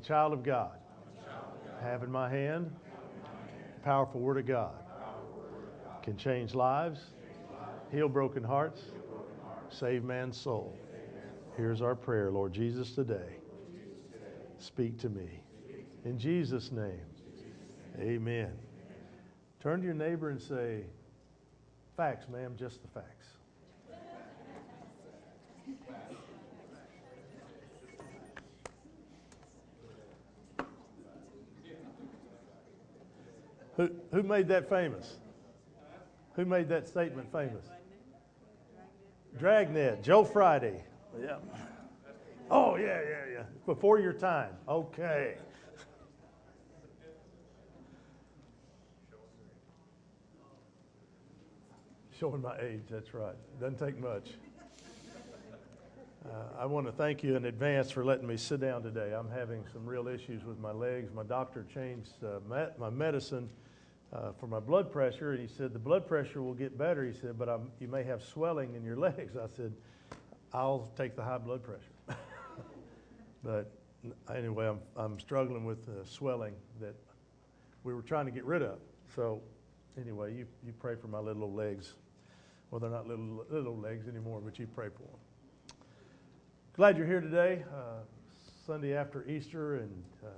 a child of God. Have in my hand the powerful Word of God. Can change lives, heal broken hearts, save man's soul. Here's our prayer, Lord Jesus, today. Speak to me. In Jesus' name, amen. Turn to your neighbor and say, Facts, ma'am, just the facts. Who, who made that famous? Who made that statement famous? Dragnet, Joe Friday. Yeah. Oh, yeah, yeah, yeah. Before your time. Okay. Showing my age, that's right. Doesn't take much. Uh, I want to thank you in advance for letting me sit down today. I'm having some real issues with my legs. My doctor changed uh, my medicine uh, for my blood pressure, and he said the blood pressure will get better. He said, but I'm, you may have swelling in your legs. I said, I'll take the high blood pressure. but anyway, I'm, I'm struggling with the swelling that we were trying to get rid of. So anyway, you, you pray for my little old legs. Well, they're not little, little legs anymore, but you pray for them. Glad you're here today, uh, Sunday after Easter, and uh,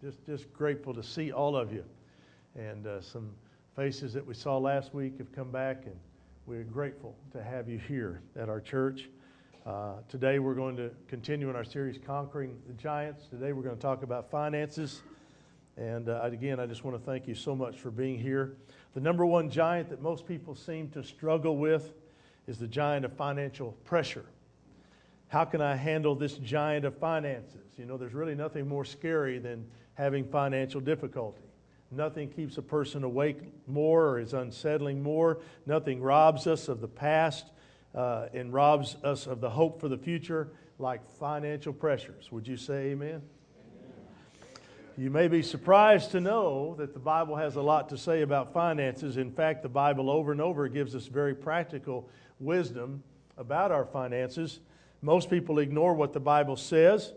just, just grateful to see all of you. And uh, some faces that we saw last week have come back, and we're grateful to have you here at our church. Uh, today we're going to continue in our series, Conquering the Giants. Today we're going to talk about finances. And uh, again, I just want to thank you so much for being here. The number one giant that most people seem to struggle with is the giant of financial pressure. How can I handle this giant of finances? You know, there's really nothing more scary than having financial difficulty. Nothing keeps a person awake more or is unsettling more. Nothing robs us of the past uh, and robs us of the hope for the future like financial pressures. Would you say amen? You may be surprised to know that the Bible has a lot to say about finances. In fact, the Bible over and over gives us very practical wisdom about our finances. Most people ignore what the Bible says.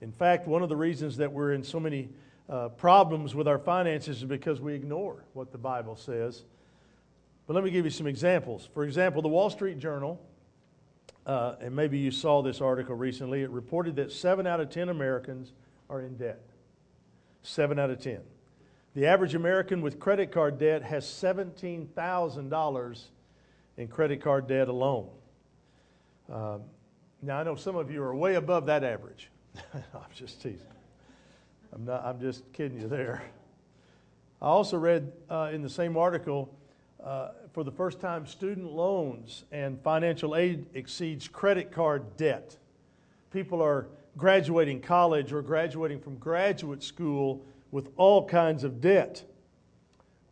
In fact, one of the reasons that we're in so many uh, problems with our finances is because we ignore what the Bible says. But let me give you some examples. For example, the Wall Street Journal, uh, and maybe you saw this article recently, it reported that 7 out of 10 Americans are in debt. 7 out of 10. The average American with credit card debt has $17,000 in credit card debt alone. Um, now, I know some of you are way above that average. I'm just teasing. I'm, not, I'm just kidding you there. I also read uh, in the same article uh, for the first time, student loans and financial aid exceeds credit card debt. People are graduating college or graduating from graduate school with all kinds of debt.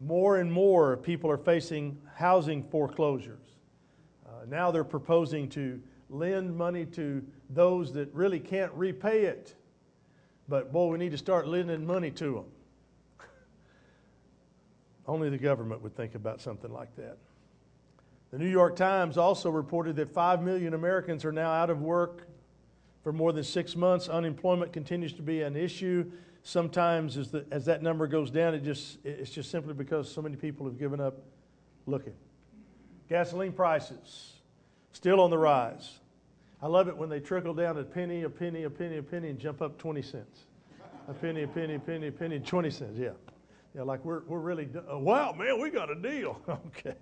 More and more people are facing housing foreclosures. Uh, now they're proposing to lend money to those that really can't repay it. But boy, we need to start lending money to them. Only the government would think about something like that. The New York Times also reported that 5 million Americans are now out of work for more than six months. Unemployment continues to be an issue. Sometimes, as, the, as that number goes down, it just, it's just simply because so many people have given up looking. Gasoline prices still on the rise. I love it when they trickle down a penny, a penny, a penny, a penny, and jump up 20 cents. A penny, a penny, a penny, a penny, 20 cents. Yeah. Yeah, like we're, we're really, uh, wow, man, we got a deal. okay.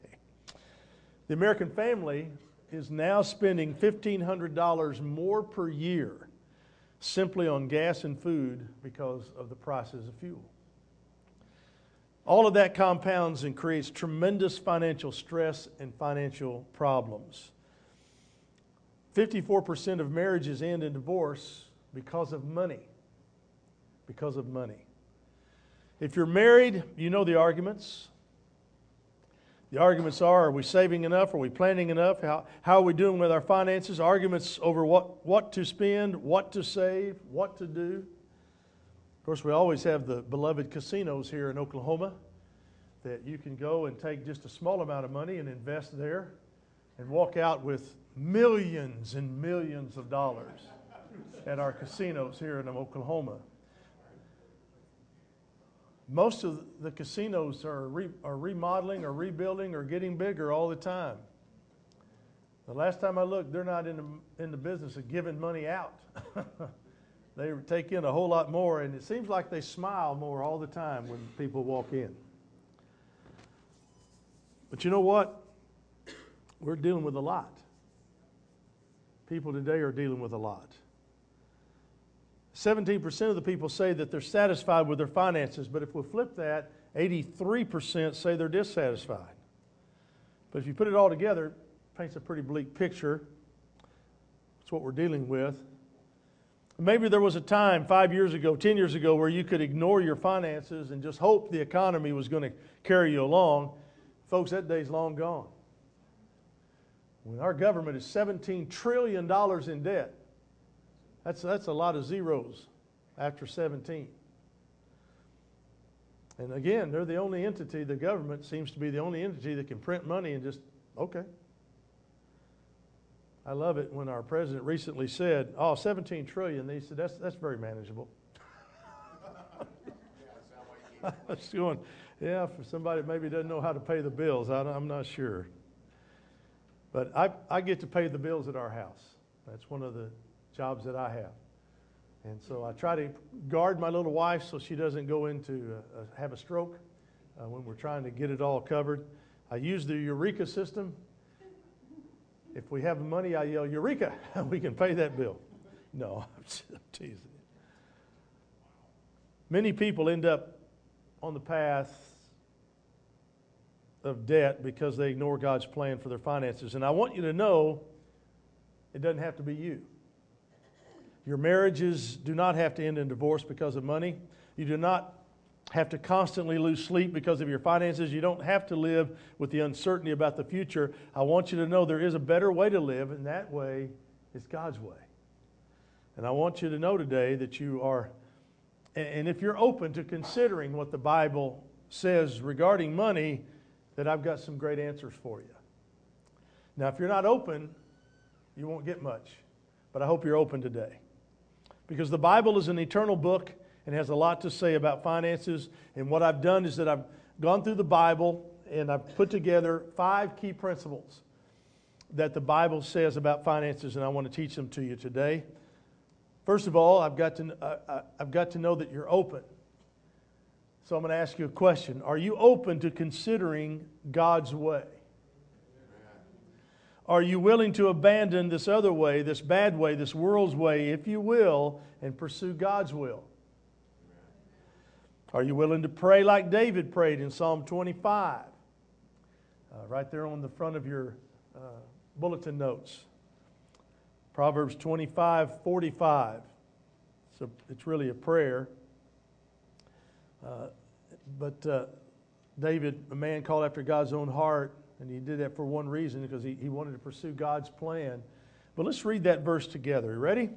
The American family is now spending $1,500 more per year simply on gas and food because of the prices of fuel. All of that compounds and creates tremendous financial stress and financial problems. 54% of marriages end in divorce because of money. Because of money. If you're married, you know the arguments. The arguments are are we saving enough? Are we planning enough? How, how are we doing with our finances? Arguments over what, what to spend, what to save, what to do. Of course, we always have the beloved casinos here in Oklahoma that you can go and take just a small amount of money and invest there and walk out with millions and millions of dollars at our casinos here in Oklahoma. most of the casinos are, re, are remodeling or rebuilding or getting bigger all the time. The last time I looked, they're not in the, in the business of giving money out. they take in a whole lot more, and it seems like they smile more all the time when people walk in. But you know what? We're dealing with a lot. People today are dealing with a lot. 17% of the people say that they're satisfied with their finances, but if we flip that, 83% say they're dissatisfied. But if you put it all together, it paints a pretty bleak picture. That's what we're dealing with. Maybe there was a time five years ago, 10 years ago, where you could ignore your finances and just hope the economy was going to carry you along. Folks, that day's long gone. When our government is $17 trillion in debt, that's, that's a lot of zeros after 17. And again, they're the only entity, the government seems to be the only entity that can print money and just, okay. I love it when our president recently said, oh, 17 trillion. He said, that's, that's very manageable. I was going, yeah, for somebody that maybe doesn't know how to pay the bills, I, I'm not sure. But I, I get to pay the bills at our house. That's one of the jobs that I have. And so I try to guard my little wife so she doesn't go into uh, uh, have a stroke uh, when we're trying to get it all covered. I use the Eureka system. If we have money, I yell, Eureka, we can pay that bill. No, I'm teasing. Many people end up on the path of debt because they ignore God's plan for their finances. And I want you to know it doesn't have to be you. Your marriages do not have to end in divorce because of money. You do not have to constantly lose sleep because of your finances. You don't have to live with the uncertainty about the future. I want you to know there is a better way to live, and that way is God's way. And I want you to know today that you are, and if you're open to considering what the Bible says regarding money, that I've got some great answers for you. Now, if you're not open, you won't get much, but I hope you're open today because the Bible is an eternal book and has a lot to say about finances. And what I've done is that I've gone through the Bible and I've put together five key principles that the Bible says about finances, and I want to teach them to you today. First of all, I've got to, uh, I've got to know that you're open. So I'm going to ask you a question Are you open to considering God's way? Are you willing to abandon this other way, this bad way, this world's way, if you will, and pursue God's will? Are you willing to pray like David prayed in Psalm 25? Uh, right there on the front of your uh, bulletin notes. Proverbs 25 45. So it's really a prayer. But uh, David, a man called after God's own heart, and he did that for one reason because he, he wanted to pursue God's plan. But let's read that verse together. You ready?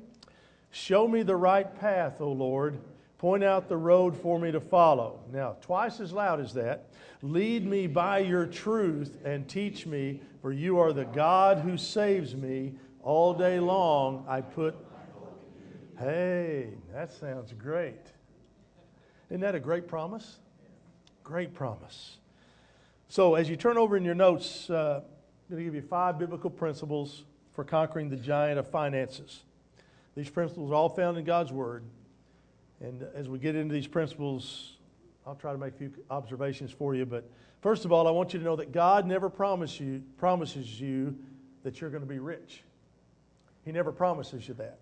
Show me the right path, O Lord. Point out the road for me to follow. Now, twice as loud as that. Lead me by your truth and teach me, for you are the God who saves me. All day long I put. Hey, that sounds great. Isn't that a great promise? Great promise. So, as you turn over in your notes, uh, I'm going to give you five biblical principles for conquering the giant of finances. These principles are all found in God's Word. And as we get into these principles, I'll try to make a few observations for you. But first of all, I want you to know that God never promise you, promises you that you're going to be rich. He never promises you that.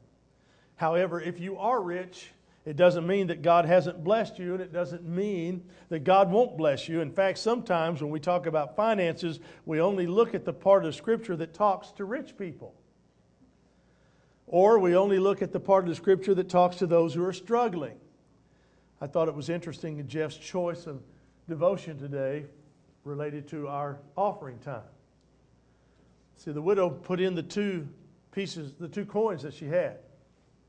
However, if you are rich, it doesn't mean that God hasn't blessed you, and it doesn't mean that God won't bless you. In fact, sometimes when we talk about finances, we only look at the part of Scripture that talks to rich people. Or we only look at the part of the Scripture that talks to those who are struggling. I thought it was interesting in Jeff's choice of devotion today related to our offering time. See, the widow put in the two pieces, the two coins that she had.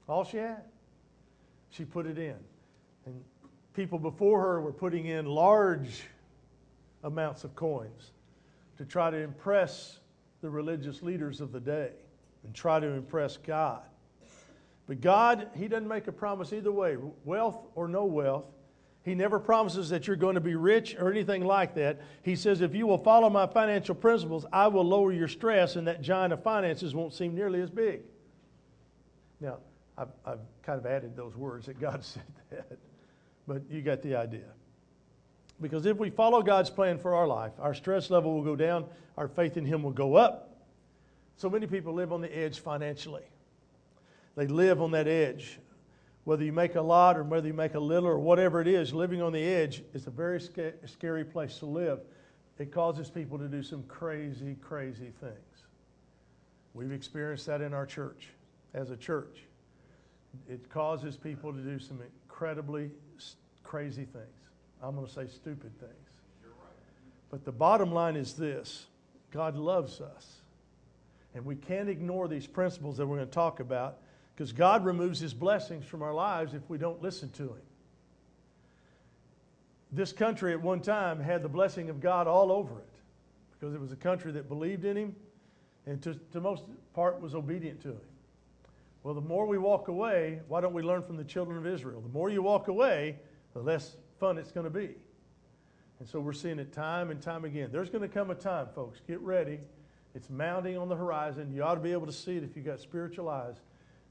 All she had she put it in. And people before her were putting in large amounts of coins to try to impress the religious leaders of the day and try to impress God. But God, He doesn't make a promise either way, wealth or no wealth. He never promises that you're going to be rich or anything like that. He says, if you will follow my financial principles, I will lower your stress, and that giant of finances won't seem nearly as big. Now, I've, I've kind of added those words that God said that, but you got the idea. Because if we follow God's plan for our life, our stress level will go down, our faith in Him will go up. So many people live on the edge financially. They live on that edge whether you make a lot or whether you make a little or whatever it is, living on the edge is a very scary place to live. It causes people to do some crazy, crazy things. We've experienced that in our church as a church. It causes people to do some incredibly crazy things. I'm going to say stupid things. But the bottom line is this God loves us. And we can't ignore these principles that we're going to talk about because God removes his blessings from our lives if we don't listen to him. This country at one time had the blessing of God all over it because it was a country that believed in him and to, to most part was obedient to him. Well, the more we walk away, why don't we learn from the children of Israel? The more you walk away, the less fun it's going to be. And so we're seeing it time and time again. There's going to come a time, folks, get ready. It's mounting on the horizon. You ought to be able to see it if you've got spiritual eyes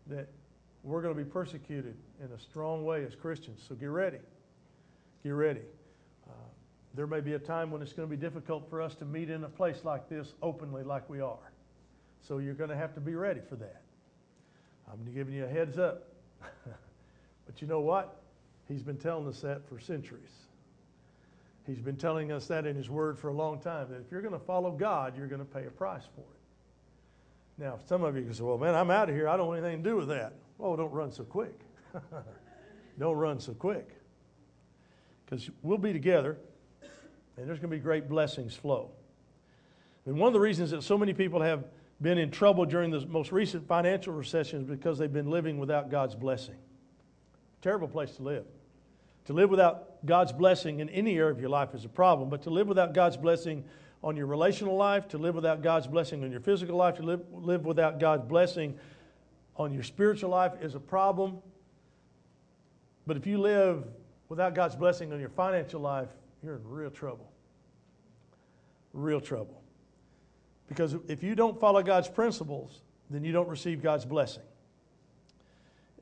that we're going to be persecuted in a strong way as Christians. So get ready. Get ready. Uh, there may be a time when it's going to be difficult for us to meet in a place like this openly, like we are. So you're going to have to be ready for that. I'm giving you a heads up. but you know what? He's been telling us that for centuries. He's been telling us that in His Word for a long time that if you're going to follow God, you're going to pay a price for it. Now, some of you can say, well, man, I'm out of here. I don't want anything to do with that. Oh, don't run so quick. don't run so quick. Because we'll be together, and there's going to be great blessings flow. And one of the reasons that so many people have been in trouble during the most recent financial recessions because they've been living without God's blessing. Terrible place to live. To live without God's blessing in any area of your life is a problem, but to live without God's blessing on your relational life, to live without God's blessing on your physical life, to live, live without God's blessing on your spiritual life is a problem. But if you live without God's blessing on your financial life, you're in real trouble. Real trouble. Because if you don't follow God's principles, then you don't receive God's blessing.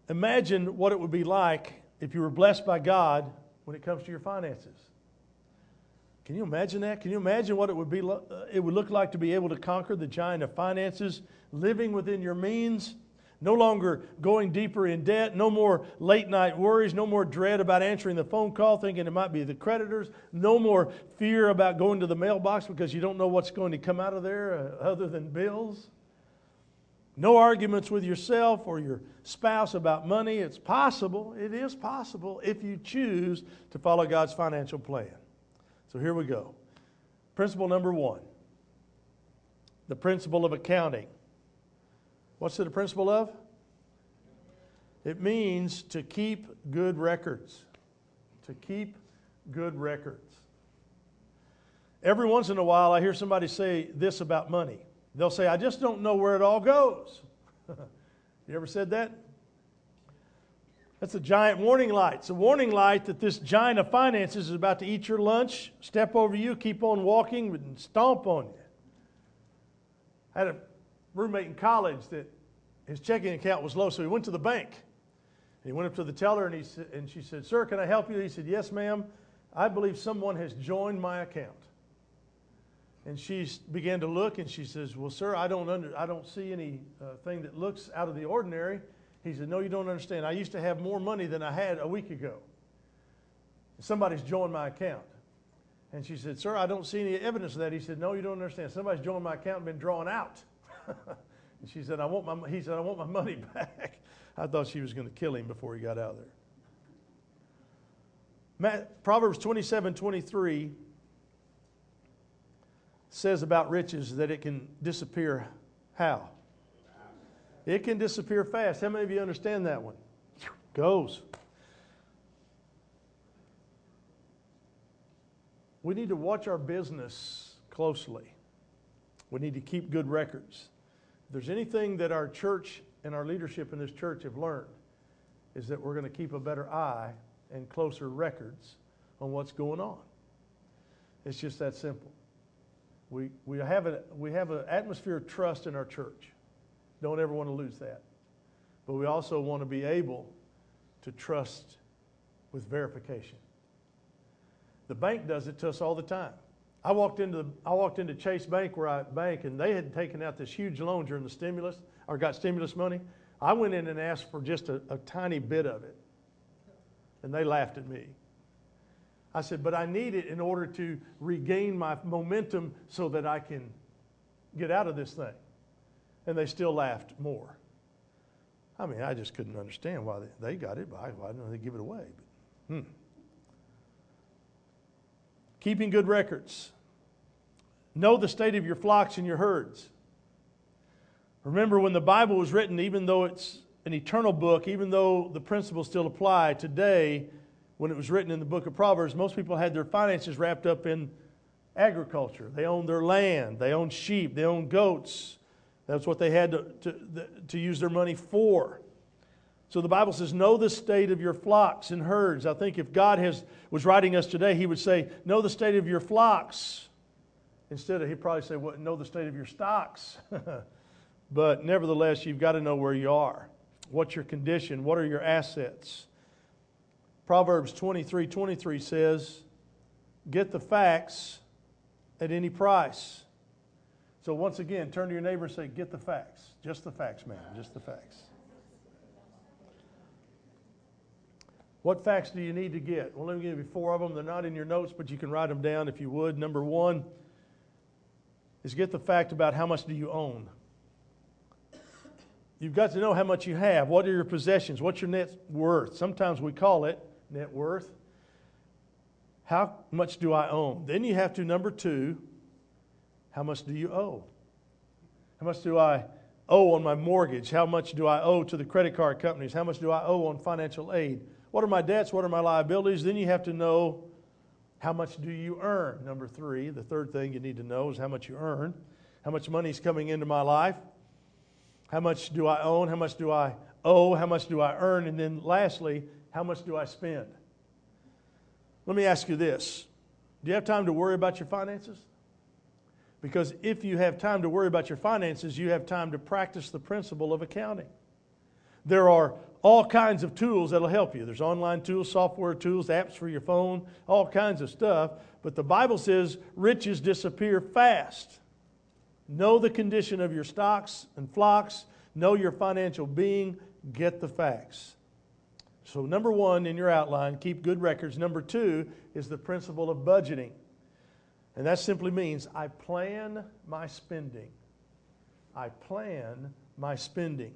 Imagine what it would be like if you were blessed by God when it comes to your finances. Can you imagine that? Can you imagine what it would be? Uh, it would look like to be able to conquer the giant of finances, living within your means, no longer going deeper in debt, no more late night worries, no more dread about answering the phone call thinking it might be the creditors, no more fear about going to the mailbox because you don't know what's going to come out of there uh, other than bills. No arguments with yourself or your spouse about money. It's possible, it is possible if you choose to follow God's financial plan. So here we go. Principle number one the principle of accounting. What's it a principle of? It means to keep good records. To keep good records. Every once in a while, I hear somebody say this about money. They'll say, I just don't know where it all goes. you ever said that? That's a giant warning light. It's a warning light that this giant of finances is about to eat your lunch, step over you, keep on walking, and stomp on you. I had a roommate in college that his checking account was low, so he went to the bank. He went up to the teller and, he, and she said, Sir, can I help you? He said, Yes, ma'am. I believe someone has joined my account. And she began to look and she says, Well, sir, I don't, under, I don't see anything uh, that looks out of the ordinary. He said, No, you don't understand. I used to have more money than I had a week ago. Somebody's joined my account. And she said, Sir, I don't see any evidence of that. He said, No, you don't understand. Somebody's joined my account and been drawn out. And she said, I want my, he said, I want my money back. I thought she was going to kill him before he got out of there. Matt, Proverbs 27 23 says about riches that it can disappear. How? It can disappear fast. How many of you understand that one? Goes. We need to watch our business closely. We need to keep good records. If there's anything that our church and our leadership in this church have learned, is that we're going to keep a better eye and closer records on what's going on. It's just that simple. We, we have, a, we have an atmosphere of trust in our church. Don't ever want to lose that. But we also want to be able to trust with verification. The bank does it to us all the time. I walked into the, I walked into Chase Bank where I bank, and they had taken out this huge loan during the stimulus or got stimulus money. I went in and asked for just a, a tiny bit of it, and they laughed at me. I said, but I need it in order to regain my momentum so that I can get out of this thing. And they still laughed more. I mean, I just couldn't understand why they, got it, but why didn't they give it away? But, hmm. Keeping good records. Know the state of your flocks and your herds. Remember, when the Bible was written, even though it's an eternal book, even though the principles still apply today, when it was written in the book of Proverbs, most people had their finances wrapped up in agriculture. They owned their land, they owned sheep, they owned goats. That's what they had to, to, to use their money for. So the Bible says, Know the state of your flocks and herds. I think if God has, was writing us today, He would say, Know the state of your flocks. Instead of, He'd probably say, well, Know the state of your stocks. but nevertheless, you've got to know where you are. What's your condition? What are your assets? Proverbs 23 23 says, Get the facts at any price. So, once again, turn to your neighbor and say, Get the facts. Just the facts, man. Just the facts. What facts do you need to get? Well, let me give you four of them. They're not in your notes, but you can write them down if you would. Number one is get the fact about how much do you own. You've got to know how much you have. What are your possessions? What's your net worth? Sometimes we call it net worth. How much do I own? Then you have to, number two, how much do you owe? How much do I owe on my mortgage? How much do I owe to the credit card companies? How much do I owe on financial aid? What are my debts? What are my liabilities? Then you have to know how much do you earn? Number three, the third thing you need to know is how much you earn. How much money is coming into my life? How much do I own? How much do I owe? How much do I earn? And then lastly, how much do I spend? Let me ask you this Do you have time to worry about your finances? Because if you have time to worry about your finances, you have time to practice the principle of accounting. There are all kinds of tools that'll help you. There's online tools, software tools, apps for your phone, all kinds of stuff. But the Bible says riches disappear fast. Know the condition of your stocks and flocks, know your financial being, get the facts. So, number one in your outline, keep good records. Number two is the principle of budgeting. And that simply means I plan my spending. I plan my spending.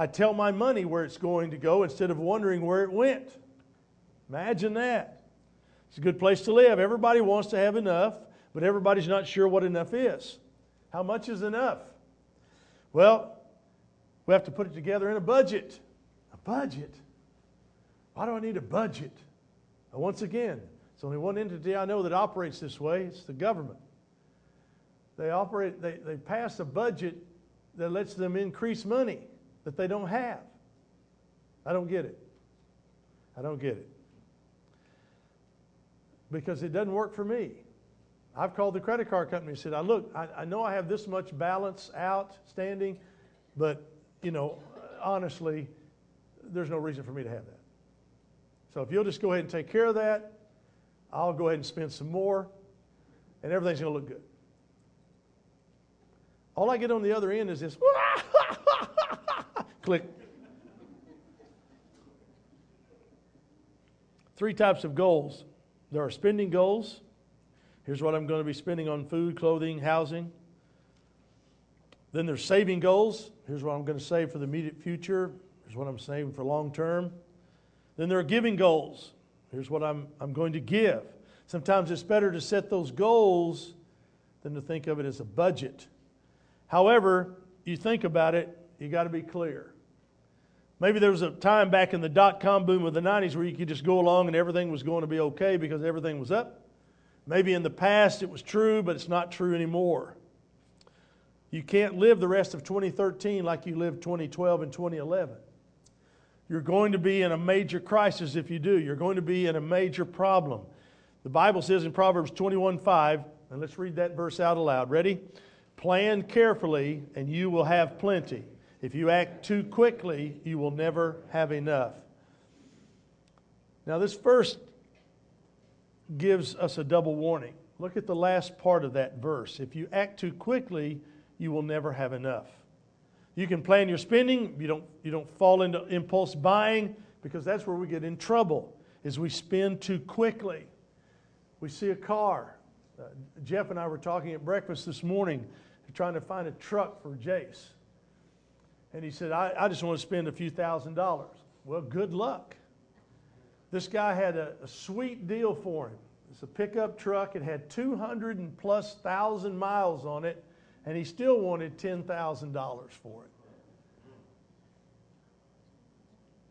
I tell my money where it's going to go instead of wondering where it went. Imagine that. It's a good place to live. Everybody wants to have enough, but everybody's not sure what enough is. How much is enough? Well, we have to put it together in a budget. A budget. Why do I need a budget? Once again, it's only one entity I know that operates this way it's the government. They operate, they, they pass a budget that lets them increase money that they don't have. I don't get it. I don't get it. Because it doesn't work for me. I've called the credit card company and said, I look, I, I know I have this much balance outstanding, but you know, honestly, there's no reason for me to have that. So if you'll just go ahead and take care of that, I'll go ahead and spend some more, and everything's to look good. All I get on the other end is this click. Three types of goals there are spending goals. Here's what I'm going to be spending on food, clothing, housing. Then there's saving goals. Here's what I'm going to save for the immediate future. Here's what I'm saving for long term. Then there are giving goals. Here's what I'm, I'm going to give. Sometimes it's better to set those goals than to think of it as a budget. However, you think about it, you got to be clear. Maybe there was a time back in the dot com boom of the 90s where you could just go along and everything was going to be okay because everything was up. Maybe in the past it was true, but it's not true anymore. You can't live the rest of 2013 like you lived 2012 and 2011. You're going to be in a major crisis if you do. You're going to be in a major problem. The Bible says in Proverbs 21 5, and let's read that verse out aloud. Ready? Plan carefully, and you will have plenty. If you act too quickly, you will never have enough. Now, this verse gives us a double warning. Look at the last part of that verse. If you act too quickly, you will never have enough. You can plan your spending, you don't, you don't fall into impulse buying because that's where we get in trouble is we spend too quickly. We see a car. Uh, Jeff and I were talking at breakfast this morning trying to find a truck for Jace. And he said, I, I just want to spend a few thousand dollars. Well, good luck. This guy had a, a sweet deal for him. It's a pickup truck. It had 200 and plus thousand miles on it, and he still wanted $10,000 for it.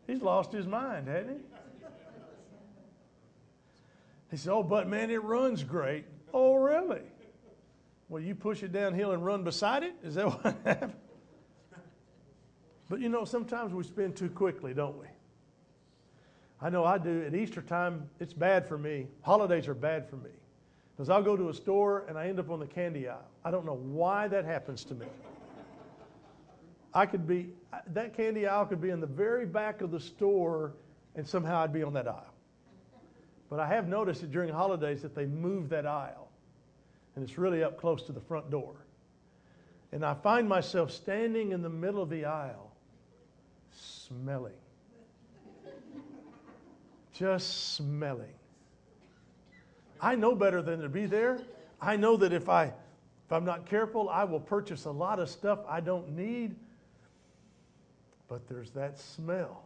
He's lost his mind, hasn't he? He said, Oh, but man, it runs great. Oh, really? Well, you push it downhill and run beside it? Is that what happened? But you know, sometimes we spend too quickly, don't we? I know I do. At Easter time, it's bad for me. Holidays are bad for me. Because I'll go to a store and I end up on the candy aisle. I don't know why that happens to me. I could be, that candy aisle could be in the very back of the store and somehow I'd be on that aisle. But I have noticed that during holidays that they move that aisle and it's really up close to the front door. And I find myself standing in the middle of the aisle smelling just smelling. I know better than to be there. I know that if I if I'm not careful, I will purchase a lot of stuff I don't need. But there's that smell.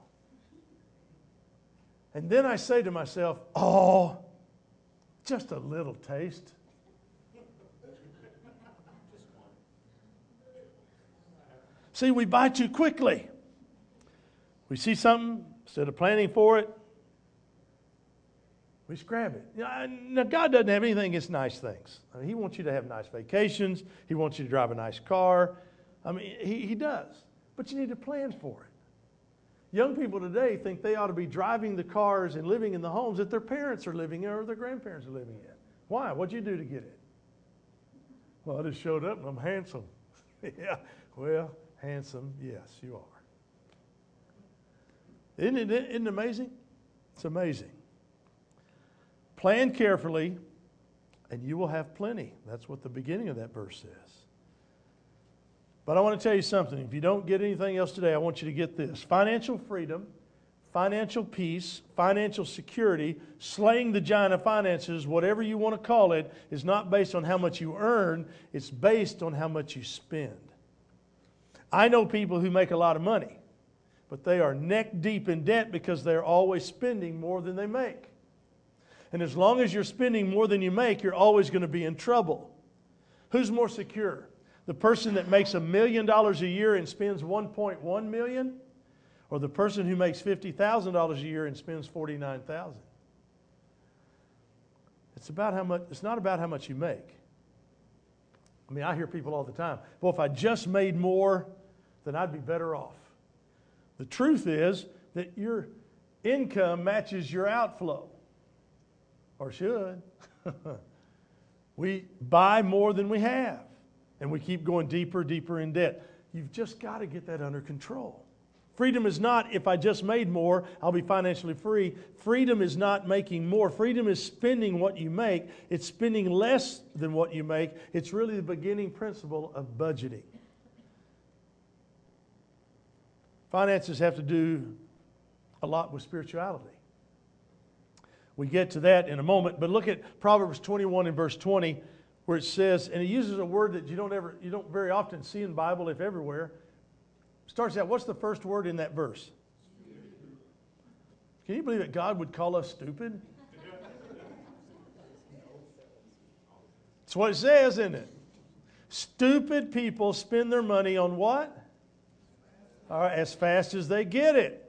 And then I say to myself, "Oh, just a little taste." See, we buy too quickly. We see something, instead of planning for it, we scrap it. Now, God doesn't have anything against nice things. I mean, he wants you to have nice vacations. He wants you to drive a nice car. I mean, he, he does. But you need to plan for it. Young people today think they ought to be driving the cars and living in the homes that their parents are living in or their grandparents are living in. Why? What'd you do to get it? Well, I just showed up and I'm handsome. yeah, well, handsome, yes, you are. Isn't it, isn't it amazing? It's amazing. Plan carefully, and you will have plenty. That's what the beginning of that verse says. But I want to tell you something. If you don't get anything else today, I want you to get this financial freedom, financial peace, financial security, slaying the giant of finances, whatever you want to call it, is not based on how much you earn, it's based on how much you spend. I know people who make a lot of money, but they are neck deep in debt because they're always spending more than they make. And as long as you're spending more than you make, you're always going to be in trouble. Who's more secure? The person that makes a million dollars a year and spends 1.1 million? Or the person who makes $50,000 a year and spends 49,000? It's about how much it's not about how much you make. I mean, I hear people all the time, well, if I just made more, then I'd be better off. The truth is that your income matches your outflow or should. we buy more than we have, and we keep going deeper, deeper in debt. You've just got to get that under control. Freedom is not if I just made more, I'll be financially free. Freedom is not making more. Freedom is spending what you make. It's spending less than what you make. It's really the beginning principle of budgeting. Finances have to do a lot with spirituality. We get to that in a moment, but look at Proverbs 21 and verse 20 where it says, and it uses a word that you don't ever you don't very often see in the Bible if everywhere. Starts out, what's the first word in that verse? Can you believe that God would call us stupid? That's what it says, isn't it? Stupid people spend their money on what? All right, as fast as they get it.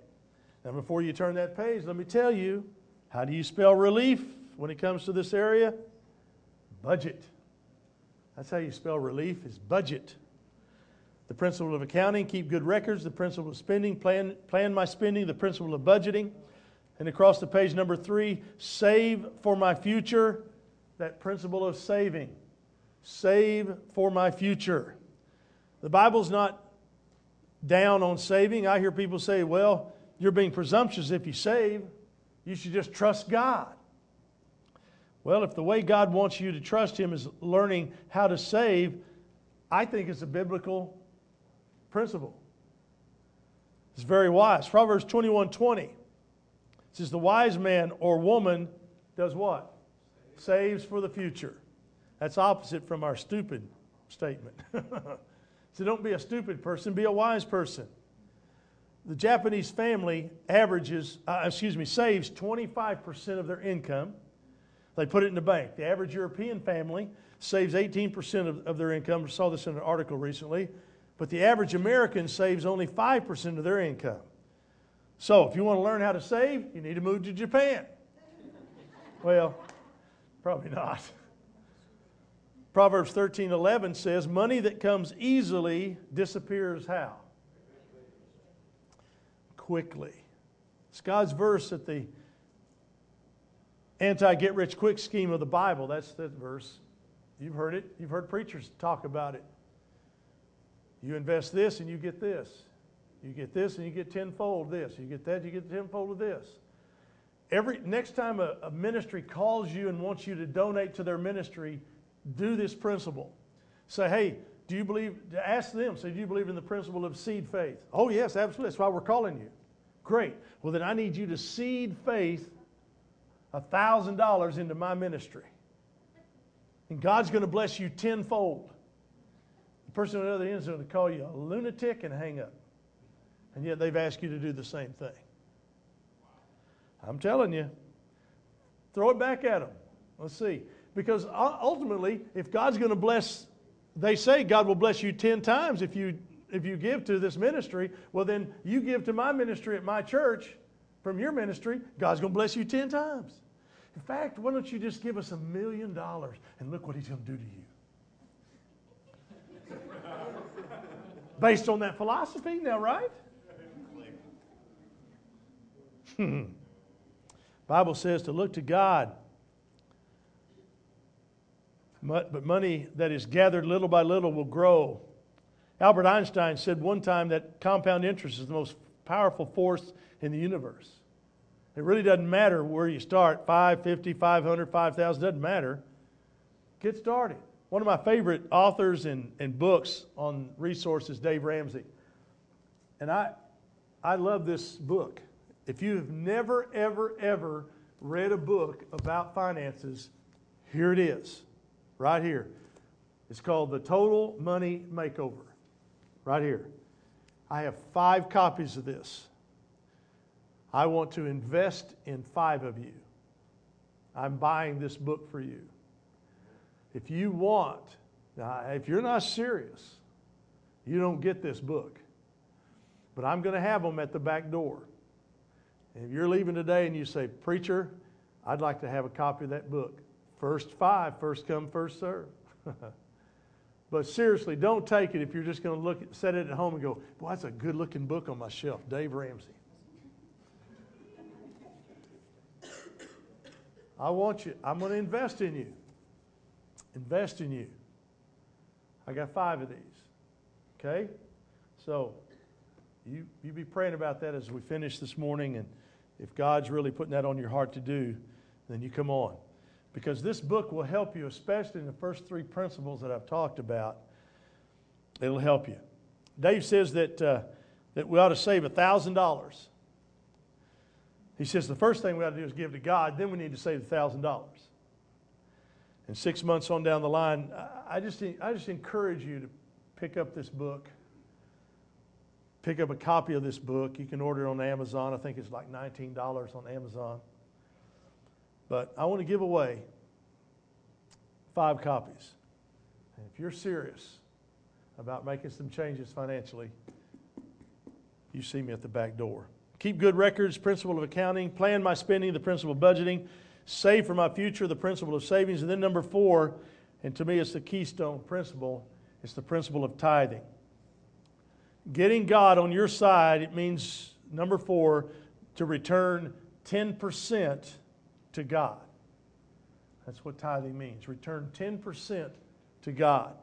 Now, before you turn that page, let me tell you how do you spell relief when it comes to this area? Budget. That's how you spell relief is budget. the principle of accounting, keep good records, the principle of spending, plan, plan my spending, the principle of budgeting. And across the page, number three, save for my future, that principle of saving. Save for my future. The Bible's not down on saving. I hear people say, well, you're being presumptuous if you save. You should just trust God. Well, if the way God wants you to trust Him is learning how to save, I think it's a biblical principle. It's very wise. Proverbs 21 20 says, The wise man or woman does what? Saves for the future. That's opposite from our stupid statement. so don't be a stupid person, be a wise person. The Japanese family averages, uh, excuse me, saves 25% of their income they put it in the bank. The average European family saves 18% of, of their income. I saw this in an article recently. But the average American saves only 5% of their income. So if you want to learn how to save, you need to move to Japan. Well, probably not. Proverbs 13 11 says, Money that comes easily disappears how? Quickly. It's God's verse at the anti get rich quick scheme of the Bible. That's that verse. You've heard it. You've heard preachers talk about it. You invest this and you get this. You get this and you get tenfold this. You get that, you get tenfold of this. Every next time a, a ministry calls you and wants you to donate to their ministry, do this principle. Say, hey, do you believe, ask them, say, do you believe in the principle of seed faith? Oh, yes, absolutely. That's why we're calling you. Great. Well, then I need you to seed faith $1,000 into my ministry. And God's going to bless you tenfold. The person on the other end is going to call you a lunatic and hang up. And yet they've asked you to do the same thing. I'm telling you, throw it back at them. Let's see. Because ultimately, if God's going to bless, they say God will bless you 10 times if you if you give to this ministry, well, then you give to my ministry at my church from your ministry, God's going to bless you 10 times. In fact, why don't you just give us a million dollars and look what he's going to do to you? Based on that philosophy, now, right? Hmm. Bible says to look to God. But money that is gathered little by little will grow. Albert Einstein said one time that compound interest is the most powerful force in the universe. It really doesn't matter where you start 5, 50, 500, 5,000, doesn't matter. Get started. One of my favorite authors and, and books on resources, Dave Ramsey. And I, I love this book. If you have never, ever, ever read a book about finances, here it is, right here. It's called The Total Money Makeover, right here. I have five copies of this. I want to invest in five of you. I'm buying this book for you. If you want, if you're not serious, you don't get this book. But I'm going to have them at the back door. And if you're leaving today and you say, Preacher, I'd like to have a copy of that book. First five, first come, first serve. but seriously, don't take it if you're just going to look, set it at home and go, Boy, that's a good looking book on my shelf. Dave Ramsey. I want you, I'm going to invest in you. Invest in you. I got five of these. Okay? So you, you be praying about that as we finish this morning. And if God's really putting that on your heart to do, then you come on. Because this book will help you, especially in the first three principles that I've talked about. It'll help you. Dave says that, uh, that we ought to save $1,000 he says the first thing we ought to do is give to God, then we need to save the $1,000. And six months on down the line, I just, I just encourage you to pick up this book. Pick up a copy of this book. You can order it on Amazon. I think it's like $19 on Amazon. But I want to give away five copies. And if you're serious about making some changes financially, you see me at the back door. Keep good records, principle of accounting, plan my spending, the principle of budgeting, save for my future, the principle of savings. And then number four, and to me it's the keystone principle, it's the principle of tithing. Getting God on your side, it means, number four, to return 10% to God. That's what tithing means. Return 10% to God.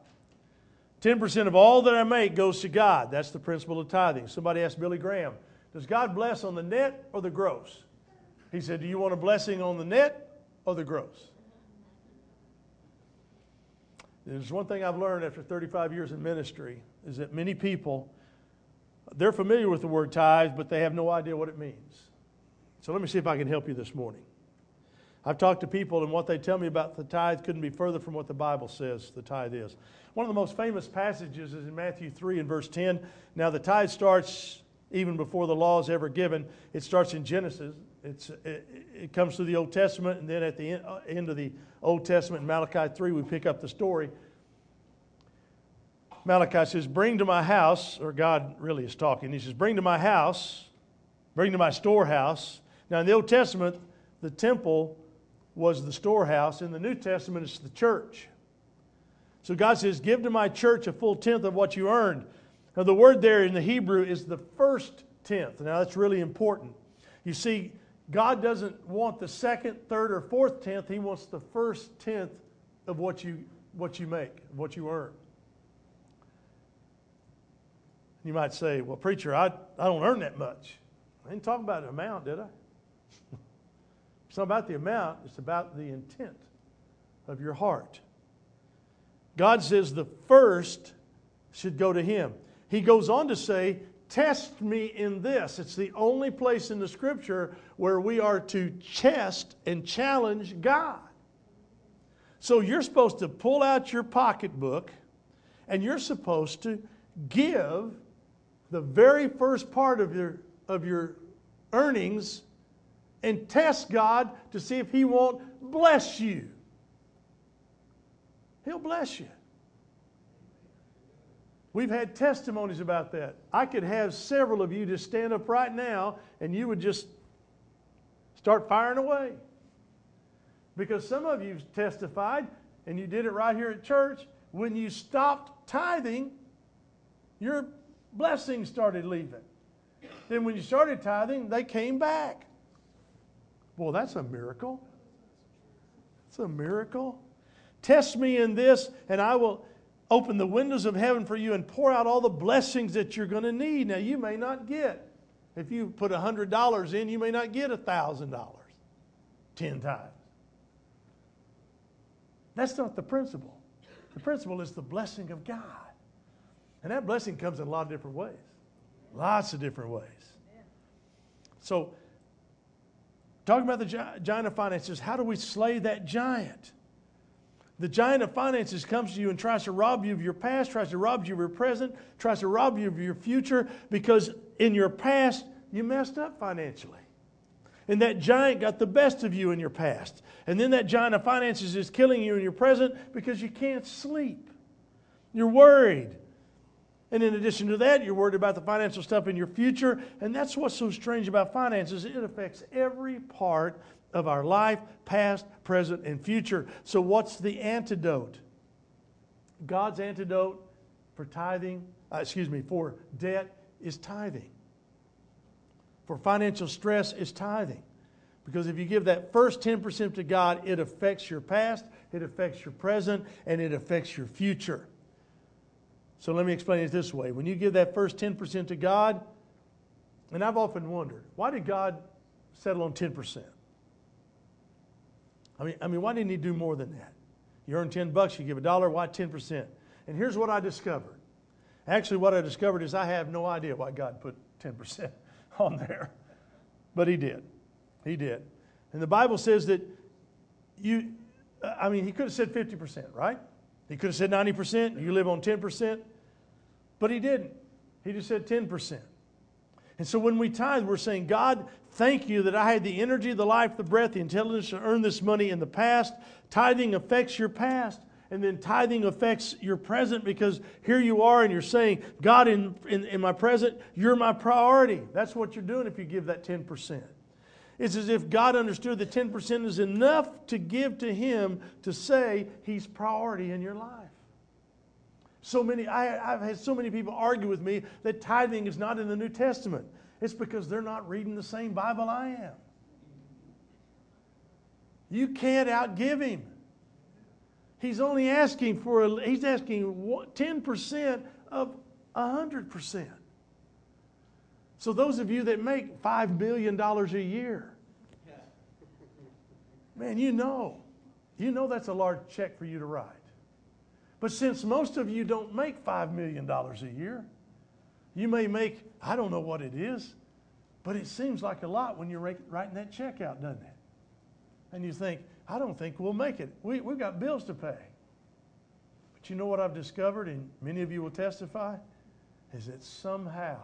10% of all that I make goes to God. That's the principle of tithing. Somebody asked Billy Graham, Does God bless on the net or the gross? He said, Do you want a blessing on the net or the gross? There's one thing I've learned after 35 years in ministry is that many people, they're familiar with the word tithe, but they have no idea what it means. So let me see if I can help you this morning. I've talked to people, and what they tell me about the tithe couldn't be further from what the Bible says the tithe is. One of the most famous passages is in Matthew 3 and verse 10. Now, the tithe starts even before the law is ever given, it starts in Genesis. It's, it, it comes through the Old Testament, and then at the end, uh, end of the Old Testament, in Malachi 3, we pick up the story. Malachi says, Bring to my house, or God really is talking. He says, Bring to my house, bring to my storehouse. Now, in the Old Testament, the temple was the storehouse. In the New Testament, it's the church. So God says, Give to my church a full tenth of what you earned. Now, the word there in the Hebrew is the first tenth. Now, that's really important. You see, God doesn't want the second, third, or fourth tenth. He wants the first tenth of what you, what you make, what you earn. You might say, Well, preacher, I, I don't earn that much. I didn't talk about an amount, did I? It's not about the amount, it's about the intent of your heart. God says the first should go to Him. He goes on to say, Test me in this. It's the only place in the scripture where we are to test and challenge God. So you're supposed to pull out your pocketbook and you're supposed to give the very first part of your, of your earnings and test God to see if He won't bless you. He'll bless you. We've had testimonies about that. I could have several of you just stand up right now and you would just start firing away. Because some of you testified, and you did it right here at church, when you stopped tithing, your blessings started leaving. Then when you started tithing, they came back. Well, that's a miracle. It's a miracle. Test me in this, and I will open the windows of heaven for you and pour out all the blessings that you're going to need. Now, you may not get. If you put $100 in, you may not get $1,000 10 times. That's not the principle. The principle is the blessing of God. And that blessing comes in a lot of different ways. Lots of different ways. So, Talking about the giant of finances, how do we slay that giant? The giant of finances comes to you and tries to rob you of your past, tries to rob you of your present, tries to rob you of your future because in your past you messed up financially. And that giant got the best of you in your past. And then that giant of finances is killing you in your present because you can't sleep. You're worried. And in addition to that, you're worried about the financial stuff in your future. And that's what's so strange about finances. It affects every part of our life, past, present, and future. So, what's the antidote? God's antidote for tithing, uh, excuse me, for debt is tithing. For financial stress is tithing. Because if you give that first 10% to God, it affects your past, it affects your present, and it affects your future. So let me explain it this way. When you give that first 10% to God, and I've often wondered, why did God settle on 10%? I mean, I mean, why didn't he do more than that? You earn 10 bucks, you give a dollar, why 10%? And here's what I discovered. Actually, what I discovered is I have no idea why God put 10% on there. But he did. He did. And the Bible says that you, I mean, he could have said 50%, right? He could have said 90%, you live on 10%. But he didn't. He just said 10%. And so when we tithe, we're saying, God, thank you that I had the energy, the life, the breath, the intelligence to earn this money in the past. Tithing affects your past. And then tithing affects your present because here you are and you're saying, God, in, in, in my present, you're my priority. That's what you're doing if you give that 10%. It's as if God understood that 10% is enough to give to Him to say He's priority in your life. So many, I, I've had so many people argue with me that tithing is not in the New Testament. It's because they're not reading the same Bible I am. You can't outgive him. He's only asking for, a, he's asking 10% of 100%. So those of you that make $5 million a year, man, you know, you know that's a large check for you to write. But since most of you don't make $5 million a year, you may make, I don't know what it is, but it seems like a lot when you're writing that check out, doesn't it? And you think, I don't think we'll make it. We, we've got bills to pay. But you know what I've discovered, and many of you will testify, is that somehow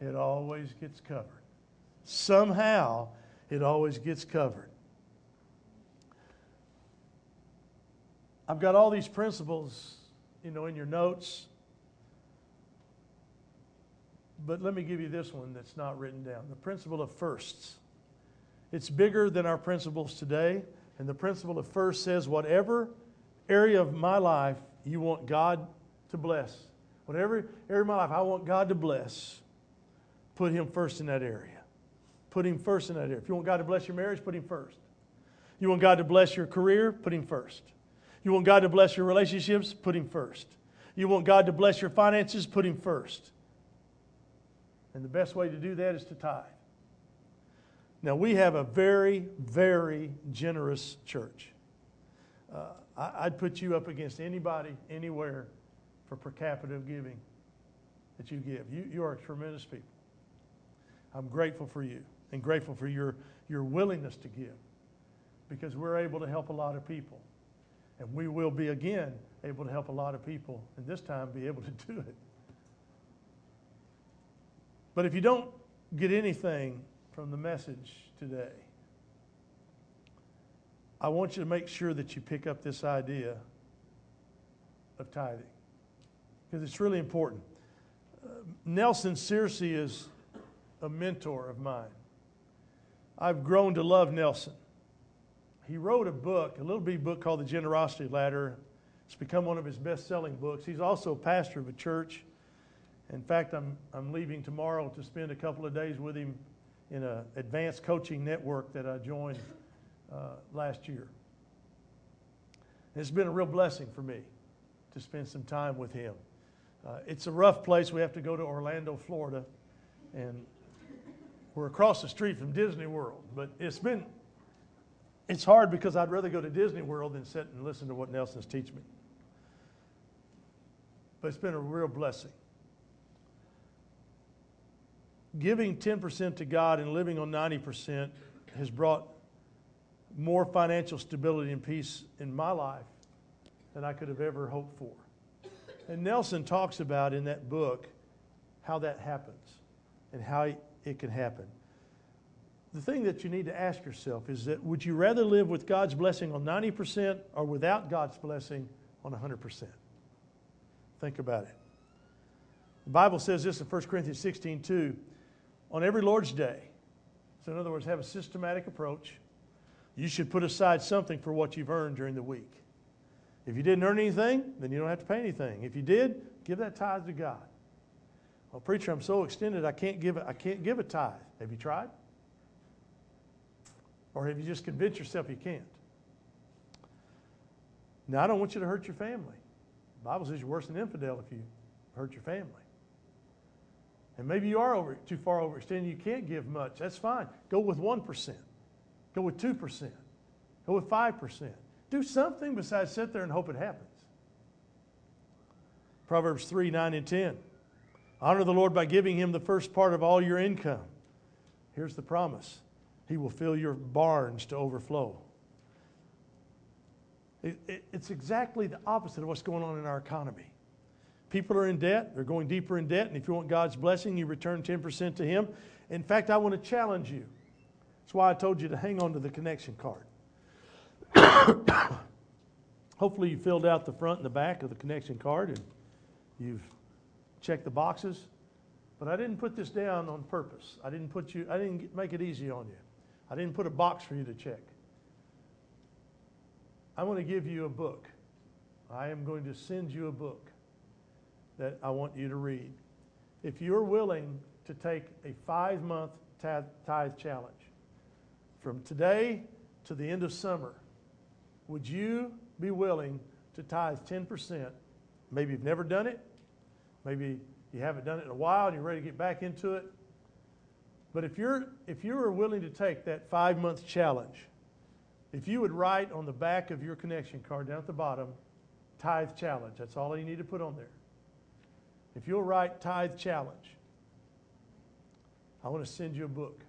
it always gets covered. Somehow it always gets covered. I've got all these principles, you know, in your notes. But let me give you this one that's not written down the principle of firsts. It's bigger than our principles today. And the principle of first says, whatever area of my life you want God to bless, whatever area of my life I want God to bless, put Him first in that area. Put Him first in that area. If you want God to bless your marriage, put Him first. You want God to bless your career, put Him first. You want God to bless your relationships? Put Him first. You want God to bless your finances? Put Him first. And the best way to do that is to tithe. Now, we have a very, very generous church. Uh, I, would put you up against anybody, anywhere, for per capita giving that you give. You, you are tremendous people. I'm grateful for you and grateful for your, your willingness to give because we're able to help a lot of people. And we will be again able to help a lot of people, and this time be able to do it. But if you don't get anything from the message today, I want you to make sure that you pick up this idea of tithing because it's really important. Uh, Nelson Searcy is a mentor of mine. I've grown to love Nelson he wrote a book, a little bitty book called The Generosity Ladder. It's become one of his best selling books. He's also a pastor of a church. In fact, I'm, I'm leaving tomorrow to spend a couple of days with him in an advanced coaching network that I joined uh, last year. It's been a real blessing for me to spend some time with him. Uh, it's a rough place. We have to go to Orlando, Florida, and we're across the street from Disney World. But it's been it's hard because I'd rather go to Disney World than sit and listen to what Nelson's teach me. But it's been a real blessing. Giving 10% to God and living on 90% has brought more financial stability and peace in my life than I could have ever hoped for. And Nelson talks about in that book how that happens and how it can happen the thing that you need to ask yourself is that would you rather live with God's blessing on 90% or without God's blessing on 100%? Think about it. The Bible says this in 1 Corinthians 16 2 on every Lord's day. So, in other words, have a systematic approach. You should put aside something for what you've earned during the week. If you didn't earn anything, then you don't have to pay anything. If you did, give that tithe to God. Well, preacher, I'm so extended, I can't give, I can't give a tithe. Have you tried? Or have you just convinced yourself you can't? Now, I don't want you to hurt your family. The Bible says you're worse than infidel if you hurt your family. And maybe you are over, too far overextended. You can't give much. That's fine. Go with 1%. Go with 2%. Go with 5%. Do something besides sit there and hope it happens. Proverbs 3 9 and 10. Honor the Lord by giving him the first part of all your income. Here's the promise he will fill your barns to overflow. It, it, it's exactly the opposite of what's going on in our economy. People are in debt, they're going deeper in debt, and if you want God's blessing, you return 10% to Him. In fact, I want to challenge you. That's why I told you to hang on to the connection card. Hopefully, you filled out the front and the back of the connection card and you've checked the boxes. But I didn't put this down on purpose. I didn't put you, I didn't make it easy on you. I didn't put a box for you to check. I want to give you a book. I am going to send you a book. that I want you to read. If you're willing to take a five month tithe challenge from today to the end of summer, would you be willing to tithe 10%? Maybe you've never done it. Maybe you haven't done it in a while and you're ready to get back into it. But if you're if you are willing to take that five month challenge, if you would write on the back of your connection card down at the bottom, tithe challenge. That's all you need to put on there. If you'll write tithe challenge, I want to send you a book.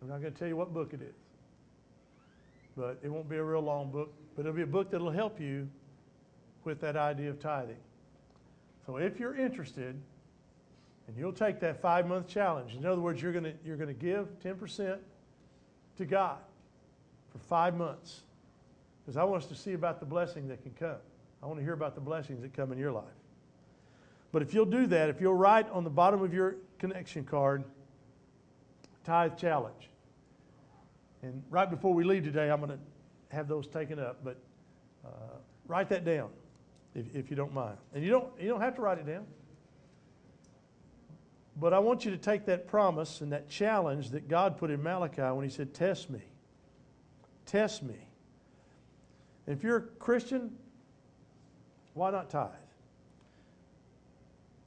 I'm not going to tell you what book it is, but it won't be a real long book, but it'll be a book that'll help you with that idea of tithing. So if you're interested, and you'll take that five month challenge, in other words, you're going you're going to give 10% to God for five months. Because I want us to see about the blessing that can come. I want to hear about the blessings that come in your life. But if you'll do that, if you'll write on the bottom of your connection card, tithe challenge. And right before we leave today, I'm going to have those taken up. But uh, write that down if, if you don't mind. And you don't, you don't have to write it down. But I want you to take that promise and that challenge that God put in Malachi when He said, Test me. Test me. And if you're a Christian, why not tithe?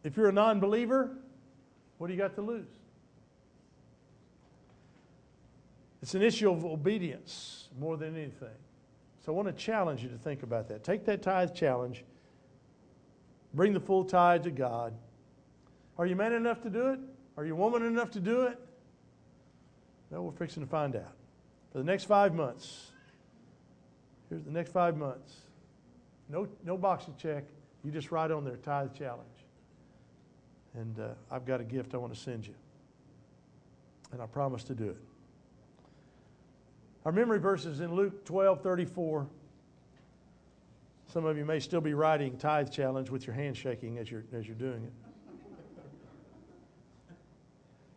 If you're a non believer, what do you got to lose? It's an issue of obedience more than anything. So I want to challenge you to think about that. Take that tithe challenge, bring the full tithe to God. Are you man enough to do it? Are you woman enough to do it? No, we're fixing to find out. For the next five months, here's the next five months. No, no boxing check. You just write on there, tithe challenge. And uh, I've got a gift I want to send you. And I promise to do it. Our memory verse is in Luke 12 34. Some of you may still be writing tithe challenge with your hand shaking as you're, as you're doing it.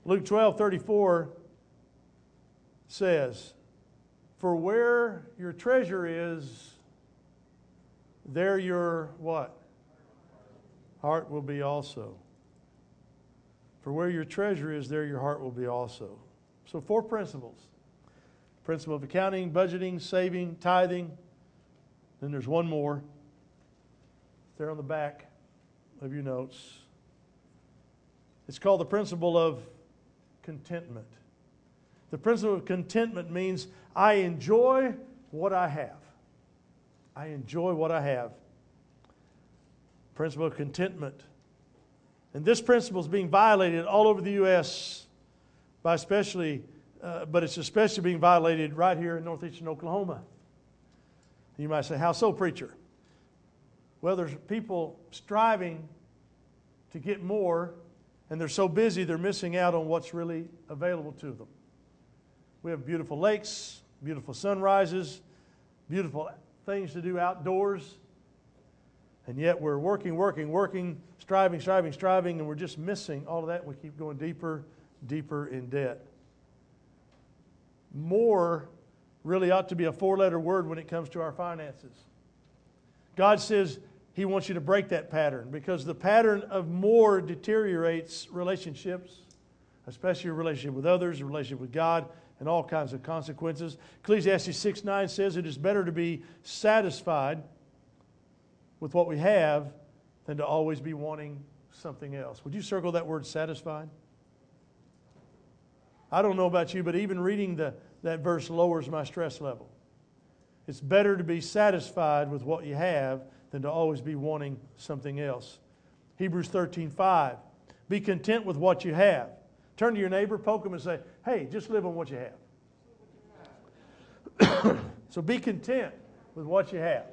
Luke 12 34 says, For where your treasure is, there your what? Heart will be also. For where your treasure is, there your heart will be also. So, four principles principle of accounting, budgeting, saving, tithing. Then there's one more. There on the back of your notes. It's called the principle of contentment. The principle of contentment means I enjoy what I have. I enjoy what I have. Principle of contentment. And this principle is being violated all over the U.S. by especially uh, but it's especially being violated right here in northeastern Oklahoma. You might say, How so, preacher? Well, there's people striving to get more, and they're so busy they're missing out on what's really available to them. We have beautiful lakes, beautiful sunrises, beautiful things to do outdoors, and yet we're working, working, working, striving, striving, striving, and we're just missing all of that. We keep going deeper, deeper in debt more really ought to be a four letter word when it comes to our finances. God says He wants you to break that pattern because the pattern of more deteriorates relationships, especially your relationship with others, your relationship with God, and all kinds of consequences. Ecclesiastes 6 9 says it is better to be satisfied with what we have than to always be wanting something else. Would you circle that word satisfied? I don't know about you, but even reading the, that verse lowers my stress level. It's better to be satisfied with what you have than to always be wanting something else. Hebrews 13 5. Be content with what you have. Turn to your neighbor, poke him, and say, Hey, just live on what you have. so be content with what you have.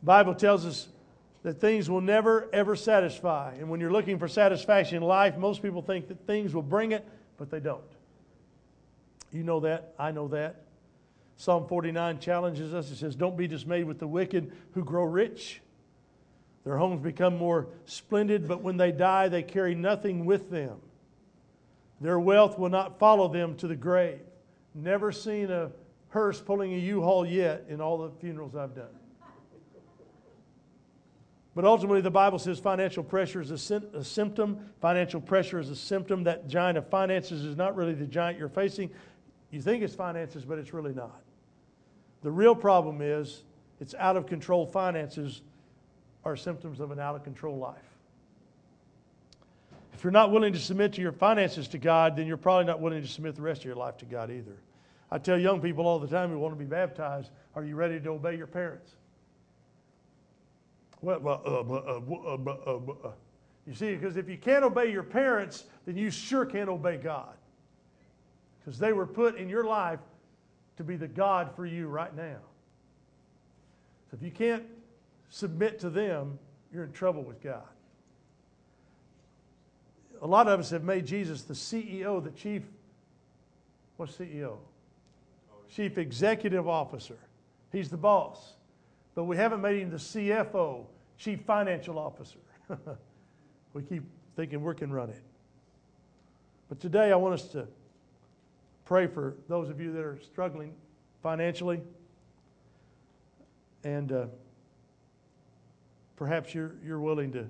The Bible tells us that things will never, ever satisfy. And when you're looking for satisfaction in life, most people think that things will bring it but they don't. You know that. I know that. Psalm 49 challenges us. It says, Don't be dismayed with the wicked who grow rich. Their homes become more splendid, but when they die, they carry nothing with them. Their wealth will not follow them to the grave. Never seen a hearse pulling a U Haul yet in all the funerals I've done. But ultimately, the Bible says financial pressure is a, a, symptom. Financial pressure is a symptom. That giant of finances is not really the giant you're facing. You think it's finances, but it's really not. The real problem is it's out of control finances are symptoms of an out of control life. If you're not willing to submit to your finances to God, then you're probably not willing to submit the rest of your life to God either. I tell young people all the time who want to be baptized, are you ready to obey your parents? Well, uh, uh, uh, you see, because if you can't obey your parents, then you sure can't obey God. Because they were put in your life to be the God for you right now. So if you can't submit to them, you're in trouble with God. A lot of us have made Jesus the CEO, the chief, what's CEO? Chief Executive Officer. He's the boss but we haven't made him the CFO, Chief Financial Officer. we keep thinking we can run it. But today I want us to pray for those of you that are struggling financially. And uh, perhaps you're, you're willing to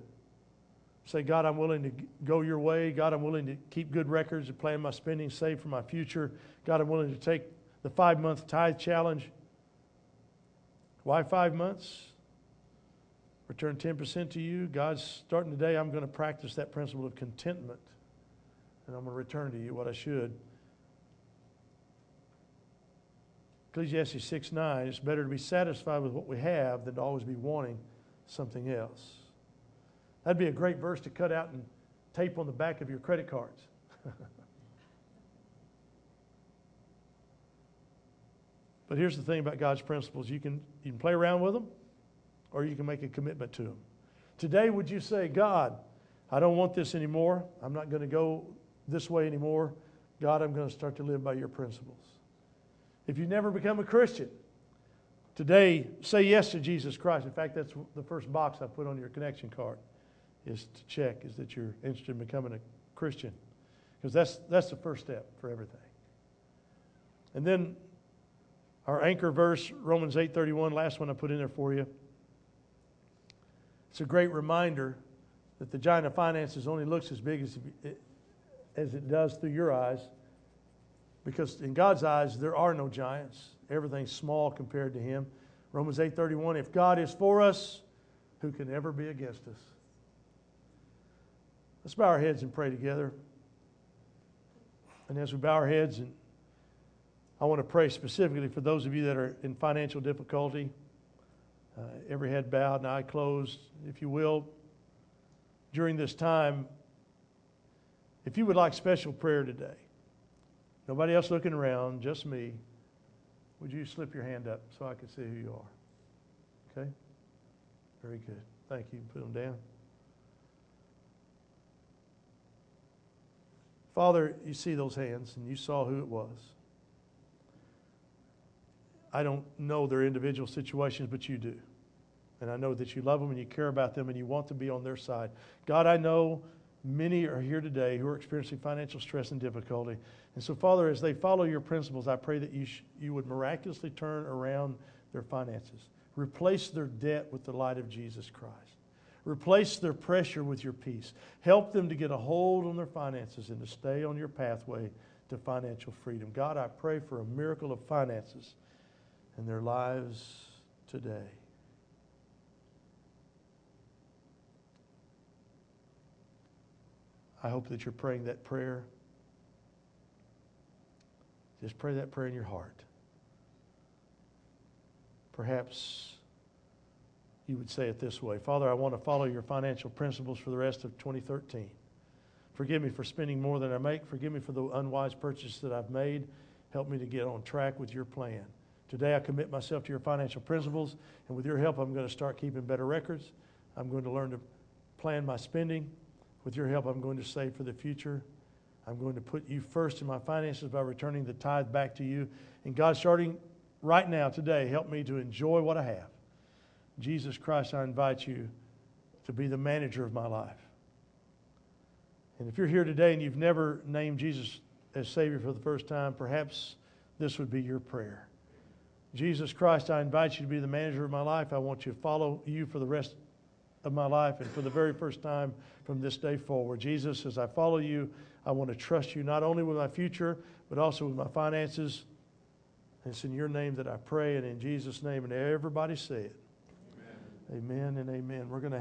say, God, I'm willing to go your way. God, I'm willing to keep good records and plan my spending, save for my future. God, I'm willing to take the five month tithe challenge why five months? Return 10% to you. God's starting today, I'm going to practice that principle of contentment. And I'm going to return to you what I should. Ecclesiastes 6 9, it's better to be satisfied with what we have than to always be wanting something else. That'd be a great verse to cut out and tape on the back of your credit cards. But here's the thing about God's principles you can, you can play around with them or you can make a commitment to them. Today, would you say, God, I don't want this anymore. I'm not going to go this way anymore. God, I'm going to start to live by your principles. If you never become a Christian, today say yes to Jesus Christ. In fact, that's the first box I put on your connection card is to check is that you're interested in becoming a Christian. Because that's, that's the first step for everything. And then our anchor verse, Romans 8:31, last one I put in there for you. It's a great reminder that the giant of finances only looks as big as as it does through your eyes. Because in God's eyes, there are no giants. Everything's small compared to Him. Romans 8:31, if God is for us, who can ever be against us? Let's bow our heads and pray together. And as we bow our heads and I want to pray specifically for those of you that are in financial difficulty. Uh, every head bowed and eye closed, if you will. During this time, if you would like special prayer today, nobody else looking around, just me, would you slip your hand up so I can see who you are? Okay? Very good. Thank you. Put them down. Father, you see those hands and you saw who it was. I don't know their individual situations, but you do. And I know that you love them and you care about them and you want to be on their side. God, I know many are here today who are experiencing financial stress and difficulty. And so, Father, as they follow your principles, I pray that you, sh- you would miraculously turn around their finances, replace their debt with the light of Jesus Christ. Replace their pressure with your peace. Help them to get a hold on their finances and to stay on your pathway to financial freedom. God, I pray for a miracle of finances in their lives today. I hope that you're praying that prayer. Just pray that prayer in your heart. Perhaps you would say it this way Father, I want to follow your financial principles for the rest of 2013. Forgive me for spending more than I make. Forgive me for the unwise purchase that I've made. Help me to get on track with your plan. Today, I commit myself to your financial principles, and with your help, I'm going to start keeping better records. I'm going to learn to plan my spending. With your help, I'm going to save for the future. I'm going to put you first in my finances by returning the tithe back to you. And God, starting right now, today, help me to enjoy what I have. Jesus Christ, I invite you to be the manager of my life. And if you're here today and you've never named Jesus as Savior for the first time, perhaps this would be your prayer. Jesus Christ, I invite you to be the manager of my life. I want you to follow you for the rest of my life and for the very first time from this day forward. Jesus, as I follow you, I want to trust you not only with my future, but also with my finances. And it's in your name that I pray, and in Jesus' name, and everybody say it. Amen, amen and amen. We're going to